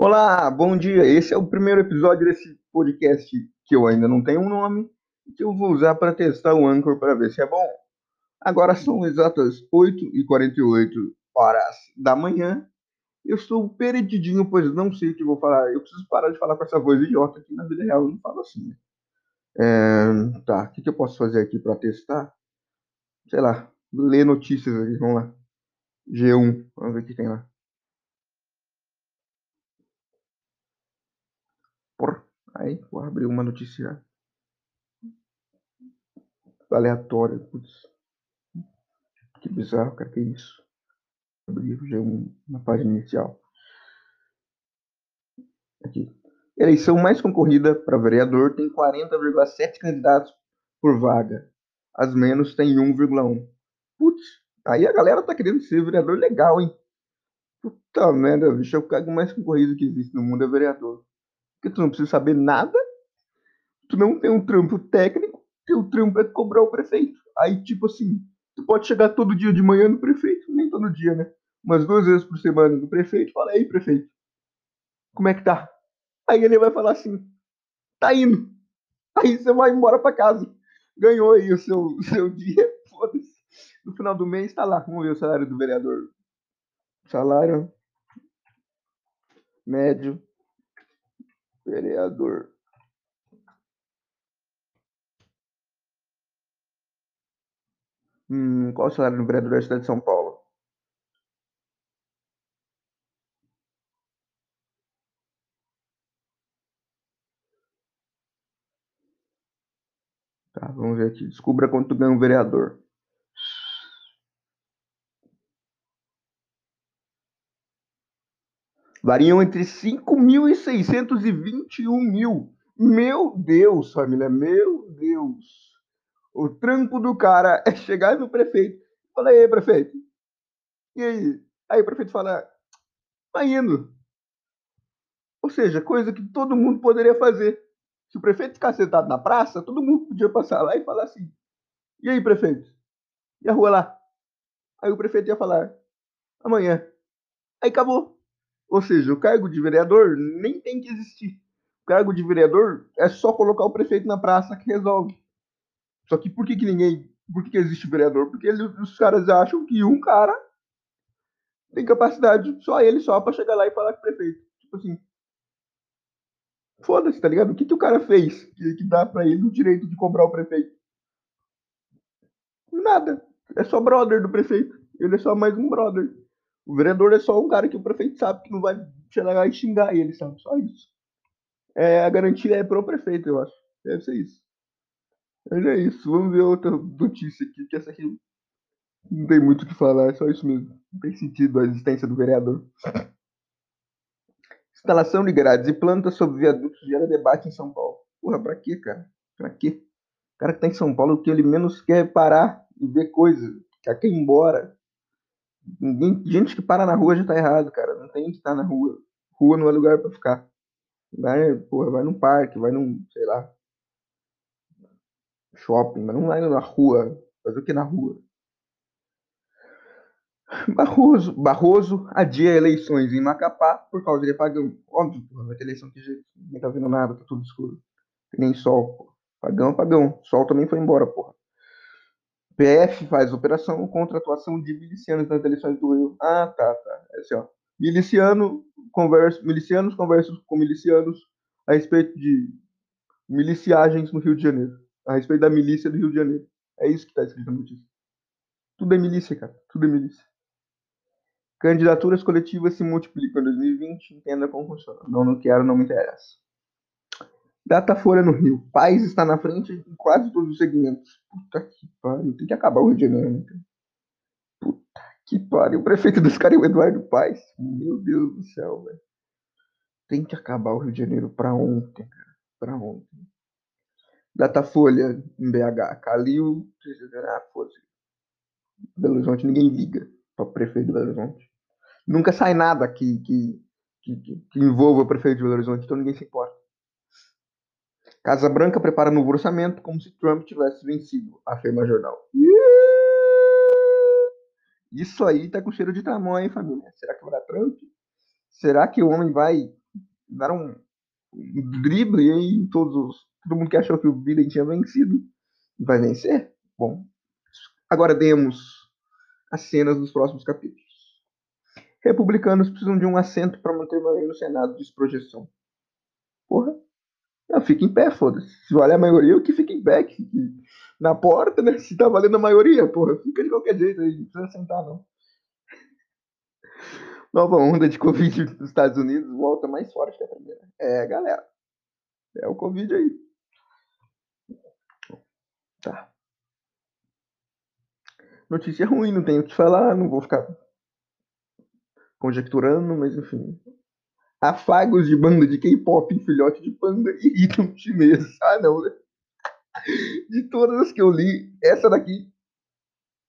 Olá, bom dia. Esse é o primeiro episódio desse podcast que eu ainda não tenho um nome, que eu vou usar para testar o Anchor para ver se é bom. Agora são exatas 8h48 horas da manhã. Eu estou perdidinho, pois não sei o que vou falar. Eu preciso parar de falar com essa voz idiota que na vida real eu não falo assim. Né? É, tá, o que, que eu posso fazer aqui para testar? Sei lá, ler notícias aqui, vamos lá. G1, vamos ver o que tem lá. Por... Aí, vou abrir uma notícia aleatória. Putz. Que bizarro, cara, que isso? Abrir o G1 na página inicial. Aqui. Eleição mais concorrida para vereador tem 40,7 candidatos por vaga. As menos tem 1,1. Putz, aí a galera tá querendo ser vereador legal, hein? Puta merda, bicho, é o cargo mais concorrido que existe no mundo é vereador. Porque tu não precisa saber nada, tu não tem um trampo técnico, teu trampo é cobrar o prefeito. Aí, tipo assim, tu pode chegar todo dia de manhã no prefeito, nem todo dia, né? Umas duas vezes por semana no prefeito, fala aí, prefeito, como é que tá? Aí ele vai falar assim, tá indo. Aí você vai embora pra casa. Ganhou aí o seu, o seu dia, foda-se. No final do mês tá lá, vamos ver o salário do vereador. Salário médio vereador. Hum, qual o salário do vereador da cidade de São Paulo? Tá, vamos ver aqui. Descubra quanto ganha um vereador. Variam entre 5.600 e 21 mil. Meu Deus, família, meu Deus. O trampo do cara é chegar no prefeito. Fala aí, prefeito. E aí? Aí o prefeito fala, tá indo. Ou seja, coisa que todo mundo poderia fazer. Se o prefeito ficar sentado na praça, todo mundo podia passar lá e falar assim: E aí, prefeito? E a rua lá? Aí o prefeito ia falar: Amanhã. Aí acabou. Ou seja, o cargo de vereador nem tem que existir. O cargo de vereador é só colocar o prefeito na praça que resolve. Só que por que, que ninguém. Por que, que existe vereador? Porque ele, os caras acham que um cara tem capacidade, só ele só, pra chegar lá e falar com o prefeito. Tipo assim. Foda-se, tá ligado? O que, que o cara fez que, que dá pra ele o direito de cobrar o prefeito? Nada. É só brother do prefeito. Ele é só mais um brother. O vereador é só um cara que o prefeito sabe que não vai chegar e xingar ele, sabe? Só isso. É, a garantia é pro prefeito, eu acho. Deve ser isso. Mas é isso. Vamos ver outra notícia aqui, que essa aqui não tem muito o que falar, é só isso mesmo. Não tem sentido a existência do vereador. Instalação de grades e plantas sobre viadutos gera debate em São Paulo. Porra, pra quê, cara? Pra quê? O cara que tá em São Paulo, o que ele menos quer é parar e ver coisa. Quer ir embora. Ninguém, gente que para na rua já tá errado, cara. Não tem que estar na rua. Rua não é lugar para ficar. Vai, porra, vai num parque, vai num, sei lá, shopping, mas não vai na rua. Fazer o que na rua? Barroso, Barroso adia eleições em Macapá por causa de apagão. Óbvio, porra, vai ter eleição que jeito. Ninguém tá vendo nada, tá tudo escuro. Nem sol, porra. Apagão, apagão. Sol também foi embora, porra. PF faz operação contra atuação de milicianos nas eleições do Rio. Ah, tá, tá. É assim, ó. Miliciano conversa, milicianos conversam com milicianos a respeito de miliciagens no Rio de Janeiro. A respeito da milícia do Rio de Janeiro. É isso que está escrito na notícia. Tudo é milícia, cara. Tudo é milícia. Candidaturas coletivas se multiplicam em 2020. Entenda como funciona. Não, não quero, não me interessa. Datafolha no Rio. Paz está na frente em quase todos os segmentos. Puta que pariu. Tem que acabar o Rio de Janeiro. Né? Puta que pariu. O prefeito dos caras é o Eduardo Paz. Meu Deus do céu, velho. Tem que acabar o Rio de Janeiro pra ontem, cara. Pra ontem. Datafolha em BH. Calil. Ah, foda-se. Belo Horizonte ninguém liga para o prefeito de Belo Horizonte. Nunca sai nada que, que, que, que envolva o prefeito de Belo Horizonte, então ninguém se importa. Casa Branca prepara novo orçamento como se Trump tivesse vencido, afirma jornal. Isso aí tá com cheiro de tamanho, hein, família? Será que vai dar Trump? Será que o homem vai deram um drible e aí todos, todo mundo que achou que o Biden tinha vencido vai vencer. Bom, agora demos as cenas dos próximos capítulos. Republicanos precisam de um assento para manter maioria no Senado, diz projeção. Porra, fica em pé, foda-se. Se vale a maioria, o que fica em pé. Que, na porta, né? Se tá valendo a maioria, porra, fica de qualquer jeito aí, não precisa sentar, não. Nova onda de Covid nos Estados Unidos volta mais forte que a primeira. É, galera. É o Covid aí. Tá. Notícia ruim, não tenho o que falar, não vou ficar conjecturando, mas enfim. Afagos de banda de K-pop filhote de panda irritam chineses. Ah, não, né? De todas as que eu li, essa daqui.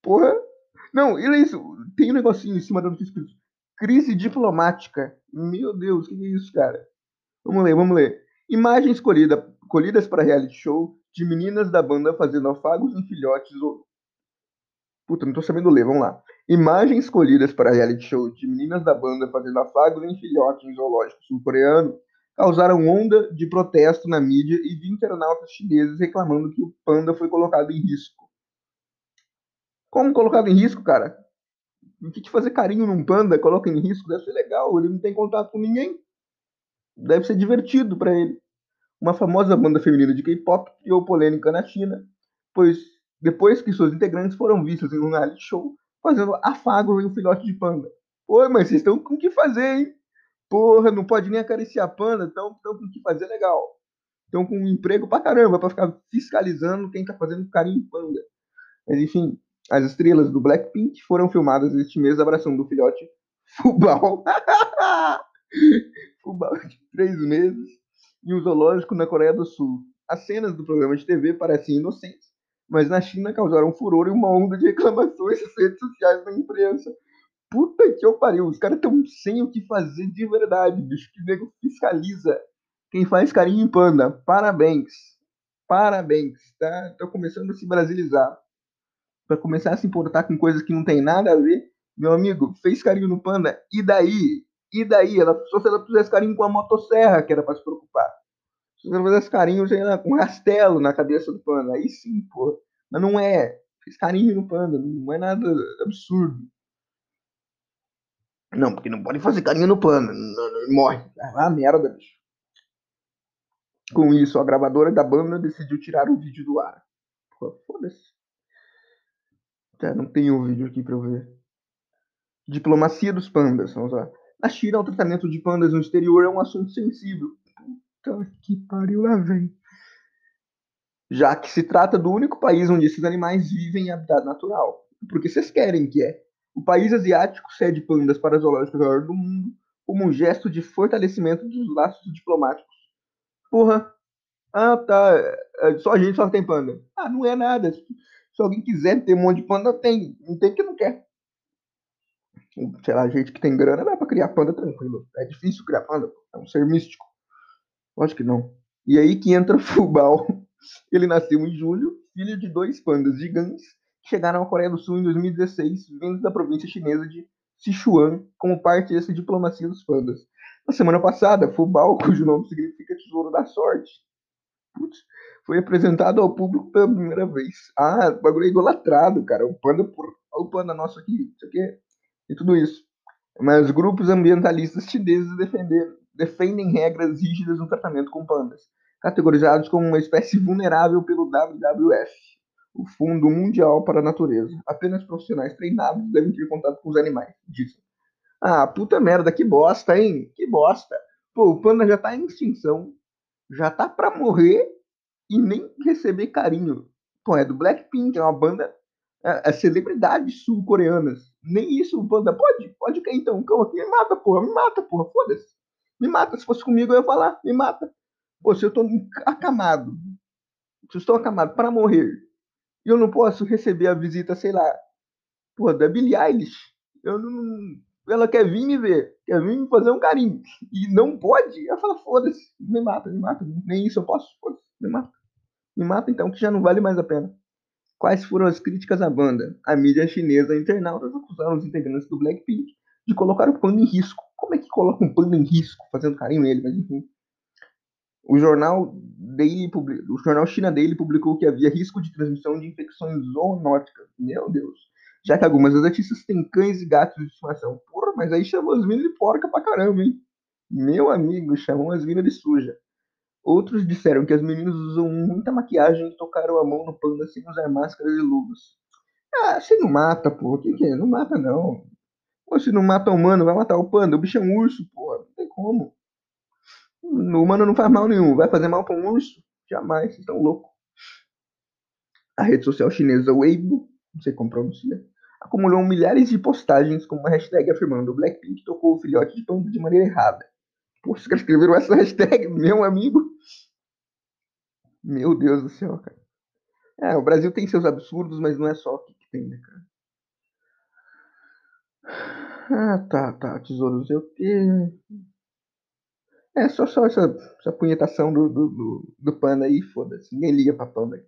Porra. Não, ele é isso. Tem um negocinho em cima da notícia escrito. Crise diplomática. Meu Deus, o que é isso, cara? Vamos ler, vamos ler. Imagens colhida, colhidas para reality show de meninas da banda fazendo afagos em filhotes. Puta, não tô sabendo ler, vamos lá. Imagens escolhidas para reality show de meninas da banda fazendo afagos em filhotes em zoológico sul-coreano causaram onda de protesto na mídia e de internautas chineses reclamando que o panda foi colocado em risco. Como colocado em risco, cara? O que, que fazer carinho num panda coloca em risco? Deve ser legal, ele não tem contato com ninguém. Deve ser divertido para ele. Uma famosa banda feminina de K-pop criou polêmica na China, pois depois que suas integrantes foram vistas em um reality show fazendo afagos em um filhote de panda. Oi, mas vocês estão com o que fazer, hein? Porra, não pode nem acariciar panda, estão com o que fazer legal. Estão com um emprego pra caramba, pra ficar fiscalizando quem tá fazendo carinho em panda. Mas enfim, as estrelas do Blackpink foram filmadas este mês abraçando o filhote Fubal. Fubal de três meses em um zoológico na Coreia do Sul. As cenas do programa de TV parecem inocentes, mas na China causaram furor e uma onda de reclamações nas redes sociais da imprensa. Puta que eu pariu, os caras estão sem o que fazer de verdade, bicho. Que nego fiscaliza quem faz carinho em panda. Parabéns. Parabéns, tá? Tô começando a se brasilizar. Pra começar a se importar com coisas que não tem nada a ver. Meu amigo, fez carinho no panda, e daí? E daí? Ela, só se ela fizesse carinho com a motosserra, que era pra se preocupar. Se ela fizesse carinho com um rastelo na cabeça do panda, aí sim, pô. Mas não é. Fez carinho no panda, não é nada absurdo. Não, porque não pode fazer carinho no não, morre. Ah, merda, bicho. Com isso, a gravadora da banda decidiu tirar o vídeo do ar. Foda-se. Já não tem o um vídeo aqui pra eu ver. Diplomacia dos pandas. Vamos lá. Na China, o tratamento de pandas no exterior é um assunto sensível. Que pariu, lá vem. Já que se trata do único país onde esses animais vivem em habitat natural. Porque vocês querem que é. O país asiático cede pandas para a zoológica maior do mundo como um gesto de fortalecimento dos laços diplomáticos. Porra. Ah, tá. É, só a gente só tem panda. Ah, não é nada. Se alguém quiser ter um monte de panda, tem. Não tem que não quer. Sei lá, gente que tem grana dá pra criar panda tranquilo. É difícil criar panda. É um ser místico. Lógico que não. E aí que entra Fubal. Ele nasceu em julho, filho de dois pandas gigantes chegaram à Coreia do Sul em 2016, vindo da província chinesa de Sichuan, como parte dessa diplomacia dos pandas. Na semana passada, Fubao, cujo nome significa Tesouro da Sorte, putz, foi apresentado ao público pela primeira vez. Ah, o bagulho é idolatrado, cara. O panda, por... o panda nosso aqui, isso aqui, e tudo isso. Mas grupos ambientalistas chineses defendem regras rígidas no tratamento com pandas, categorizados como uma espécie vulnerável pelo WWF o Fundo Mundial para a Natureza. Apenas profissionais treinados devem ter contato com os animais, disse. Ah, puta merda, que bosta, hein? Que bosta. Pô, o panda já tá em extinção, já tá pra morrer e nem receber carinho. Pô, é do Blackpink, é uma banda, é, é celebridades sul-coreanas. Nem isso o panda pode? Pode cair então, cão aqui, me mata, porra, me mata, porra, foda-se. Me mata, se fosse comigo eu ia falar, me mata. Pô, se eu tô acamado, se eu estou acamado para morrer e eu não posso receber a visita, sei lá, pô, da Billie Eilish. Eu não. Ela quer vir me ver, quer vir me fazer um carinho. E não pode. Ela fala, foda-se, me mata, me mata. Nem isso eu posso, foda-se, me mata. Me mata então, que já não vale mais a pena. Quais foram as críticas à banda? A mídia chinesa internautas acusaram os integrantes do Blackpink de colocar o pano em risco coloca um panda em risco fazendo carinho nele? Mas enfim. O jornal Daily, o jornal China Daily publicou que havia risco de transmissão de infecções zoonóticas. Meu Deus. Já que algumas das artistas têm cães e gatos de estimação. Porra, mas aí chamou as minas de porca pra caramba, hein? Meu amigo, chamou as minas de suja. Outros disseram que as meninas usam muita maquiagem e tocaram a mão no panda sem usar máscaras e luvas. Ah, você não mata, pô. O que, que é? Não mata, não. Pô, se não mata o humano, vai matar o panda. O bicho é um urso, pô. Não tem como. O humano não faz mal nenhum. Vai fazer mal para um urso? Jamais. Vocês estão loucos. A rede social chinesa Weibo, não sei como pronuncia, acumulou milhares de postagens com uma hashtag afirmando Blackpink tocou o filhote de panda de maneira errada. Pô, os caras escreveram essa hashtag, meu amigo. Meu Deus do céu, cara. É, o Brasil tem seus absurdos, mas não é só o que tem, né, cara? Ah, tá, tá. Tesouro, não sei o quê. É só, só essa, essa punhetação do, do, do, do panda aí, foda-se. Ninguém liga pra panda.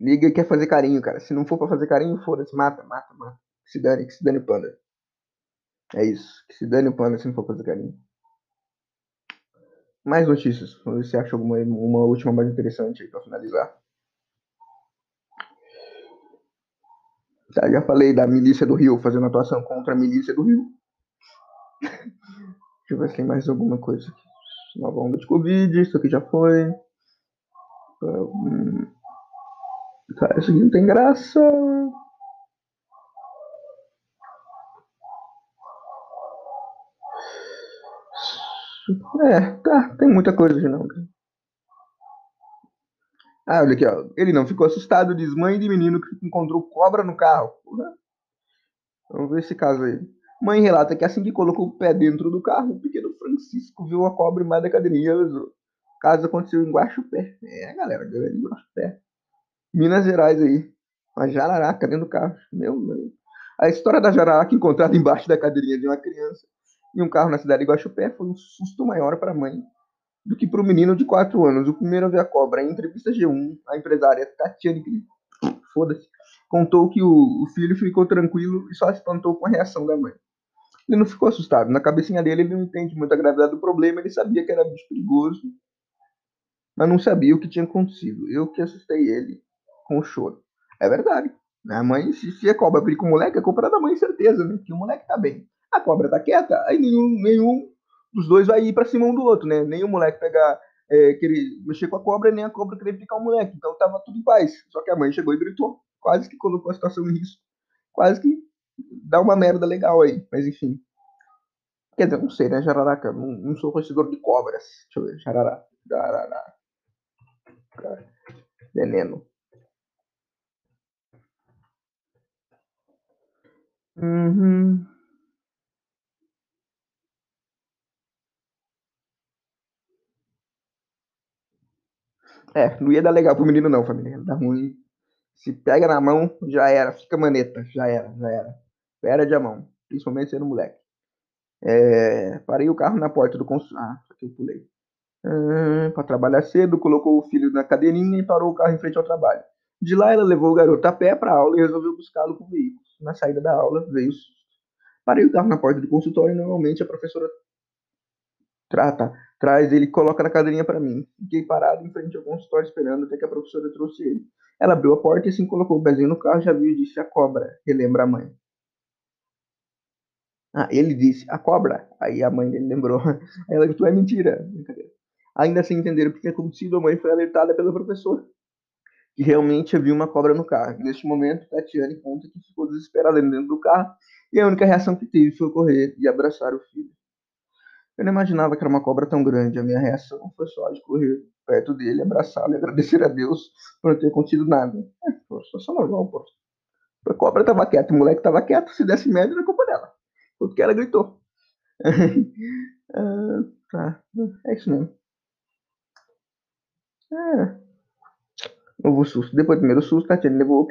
Liga e quer fazer carinho, cara. Se não for pra fazer carinho, foda-se. Mata, mata, mata. Que se dane, que se dane o panda. É isso. Que se dane o panda se não for fazer carinho. Mais notícias. Se acha alguma uma última mais interessante aí pra finalizar. Tá, já falei da milícia do Rio fazendo atuação contra a milícia do Rio. Deixa eu ver se tem mais alguma coisa aqui. Nova onda de Covid, isso aqui já foi. Tá, isso aqui não tem graça. É, tá, tem muita coisa de não. Ah, olha aqui, ó. Ele não ficou assustado, diz mãe de menino que encontrou cobra no carro. Vamos ver esse caso aí. Mãe relata que assim que colocou o pé dentro do carro, o pequeno Francisco viu a cobra embaixo da cadeirinha O caso aconteceu em Guaxupé. É, galera, grande Guaxupé. Minas Gerais aí. Uma jararaca dentro do carro. Meu Deus. A história da jararaca encontrada embaixo da cadeirinha de uma criança em um carro na cidade de Guaxupé foi um susto maior para a mãe do que para o menino de 4 anos. O primeiro a ver a cobra. Em entrevista G1, a empresária Tatiane foda-se, contou que o, o filho ficou tranquilo e só se espantou com a reação da mãe. Ele não ficou assustado. Na cabecinha dele, ele não entende muito a gravidade do problema. Ele sabia que era bicho perigoso, mas não sabia o que tinha acontecido. Eu que assustei ele com o choro. É verdade. A mãe, se, se a cobra brinca com o moleque, a culpa é da mãe, certeza, né? Que o moleque tá bem. A cobra tá quieta, aí nenhum, nenhum dos dois vai ir pra cima um do outro, né? Nem o moleque pegar, é, querer mexer com a cobra, nem a cobra querer picar o moleque. Então tava tudo em paz. Só que a mãe chegou e gritou. Quase que colocou a situação em risco. Quase que dá uma merda legal aí, mas enfim. Quer dizer, não sei, né, Jararaca? Não, não sou conhecedor de cobras. Deixa eu ver, Jarará. Jarará. Veneno. Uhum. É, não ia dar legal pro menino não, família. Dá ruim. Se pega na mão, já era. Fica maneta. Já era, já era. Pera de a mão. Principalmente sendo moleque. É, parei o carro na porta do consulado. Ah, aqui eu pulei. Hum, para trabalhar cedo, colocou o filho na cadeirinha e parou o carro em frente ao trabalho. De lá, ela levou o garoto a pé para a aula e resolveu buscá-lo com o veículo. Na saída da aula, veio. Parei o carro na porta do consultório e normalmente a professora trata, traz ele coloca na cadeirinha para mim. Fiquei parado em frente ao consultório esperando até que a professora trouxe ele. Ela abriu a porta e assim colocou o pezinho no carro já viu e disse a cobra, relembra a mãe. Ah, ele disse, a cobra. Aí a mãe dele lembrou. Aí ela disse, é mentira. Ainda sem entender o que tinha acontecido, a mãe foi alertada pelo professor, que realmente havia uma cobra no carro. Neste momento, Tatiane conta que ficou desesperada dentro do carro e a única reação que teve foi correr e abraçar o filho. Eu não imaginava que era uma cobra tão grande. A minha reação foi só de correr perto dele, abraçá-lo e agradecer a Deus por não ter acontecido nada. É, pô, só normal, pô. A cobra tava quieta, o moleque tava quieto, se desse merda era culpa dela. Porque ela gritou. ah, tá, é isso mesmo. É. Novo susto. Depois do primeiro susto, Tatiane levou.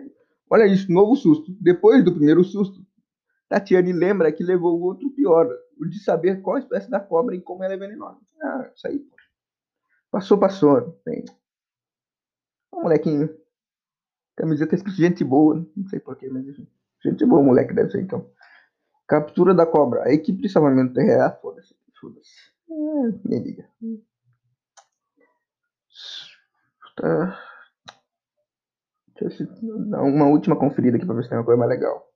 Olha isso, novo susto. Depois do primeiro susto, Tatiane lembra que levou outro pior, de saber qual espécie da cobra e como ela é venenosa. Ah, isso aí, pô. Passou, passou. Tem. Um molequinho. Camiseta escrito gente boa. Não sei porquê, mas enfim. Gente boa, moleque deve ser então. Captura da cobra. A equipe de salvamento terrestre. Foda-se. Foda-se. É, nem liga. Tá. Deixa eu dar uma última conferida aqui pra ver se tem uma coisa mais legal.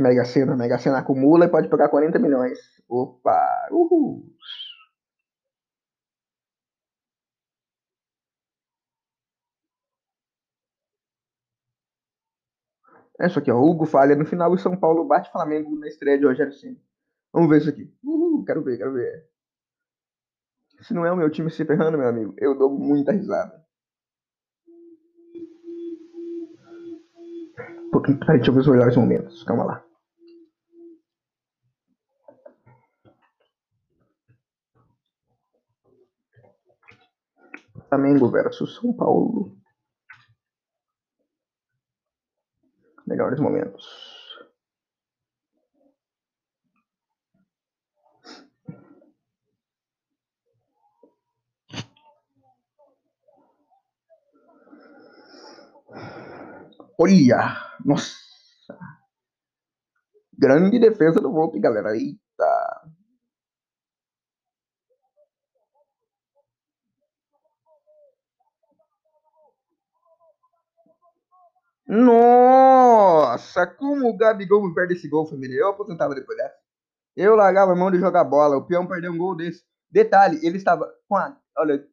Mega Sena. Mega Sena acumula e pode pegar 40 milhões. Opa! Uhul! É isso aqui, ó. Hugo falha no final e São Paulo bate Flamengo na estreia de Rogério Ceni. Vamos ver isso aqui. Uhul, quero ver, quero ver. Se não é o meu time se ferrando, meu amigo, eu dou muita risada. Porque, peraí, deixa eu ver os melhores momentos. Calma lá. Flamengo versus São Paulo. Melhores momentos. Olha! Nossa! Grande defesa do Volpe, galera. Eita! Nossa! Como o Gabigol perde esse gol, família? Eu aposentava depois dessa. Eu largava a mão de jogar bola. O peão perdeu um gol desse. Detalhe, ele estava com a. Olha, ele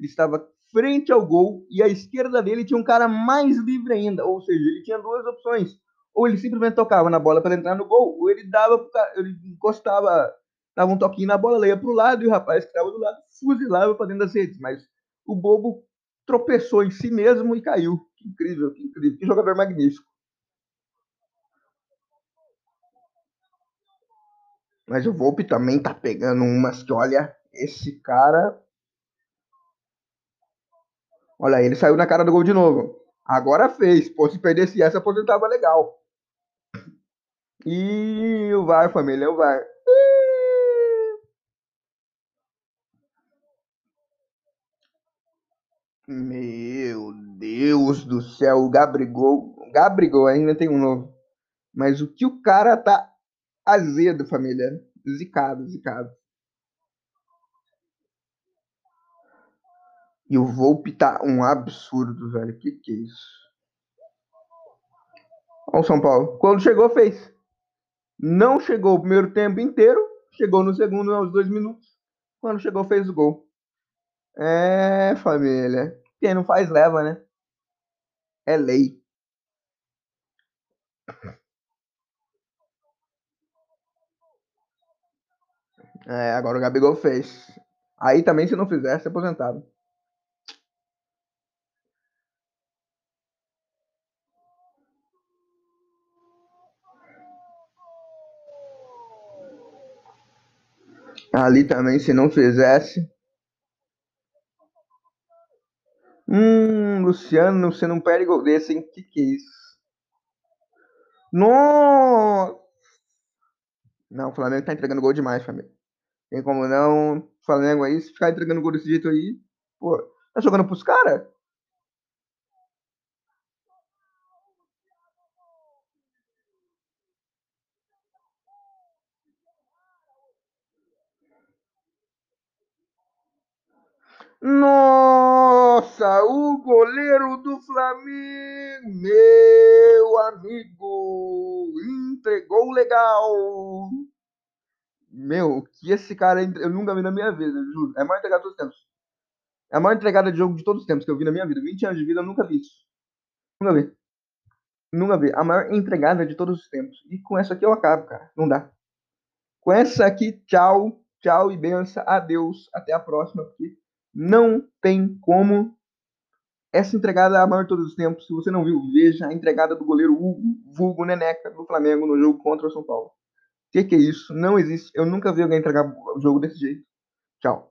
estava frente ao gol e à esquerda dele tinha um cara mais livre ainda. Ou seja, ele tinha duas opções. Ou ele simplesmente tocava na bola para entrar no gol, ou ele dava ele encostava, dava um toquinho na bola, ela ia pro lado e o rapaz que estava do lado fuzilava para dentro das redes. Mas o bobo tropeçou em si mesmo e caiu. Que incrível, que incrível. Que jogador magnífico. Mas o Volpe também tá pegando umas que, olha, esse cara. Olha, ele saiu na cara do gol de novo. Agora fez. Pô, se perdesse essa, aposentava legal. E o VAR, família, o VAR. Meu Deus do céu, o Gabrigol. Gabrigol ainda tem um novo. Mas o que o cara tá azedo, família. Zicado, zicado. E o Volpe tá um absurdo, velho. Que que é isso? Olha o São Paulo. Quando chegou, fez. Não chegou o primeiro tempo inteiro. Chegou no segundo, aos dois minutos. Quando chegou, fez o gol. É, família. Quem não faz, leva, né? É lei. É, agora o Gabigol fez. Aí também, se não fizesse, aposentado. Ali também, se não fizesse. Hum, Luciano, você não perde gol desse, hein? Que que é isso? Nossa! Não, o Flamengo tá entregando gol demais, família. Tem como não. Flamengo aí, se ficar entregando gol desse jeito aí, pô, tá jogando pros caras? Nossa, o goleiro do Flamengo, meu amigo, entregou legal. Meu, que esse cara eu nunca vi na minha vida, juro. É a maior entregada de todos os tempos. É a maior entregada de jogo de todos os tempos que eu vi na minha vida. 20 anos de vida eu nunca vi isso. Nunca vi. Nunca vi. A maior entregada de todos os tempos. E com essa aqui eu acabo, cara. Não dá. Com essa aqui, tchau, tchau e benção. Adeus. Até a próxima. Porque não tem como. Essa entregada é a maior de todos os tempos. Se você não viu, veja a entregada do goleiro Hugo, vulgo Neneca, do Flamengo no jogo contra o São Paulo. O que, que é isso? Não existe. Eu nunca vi alguém entregar o jogo desse jeito. Tchau.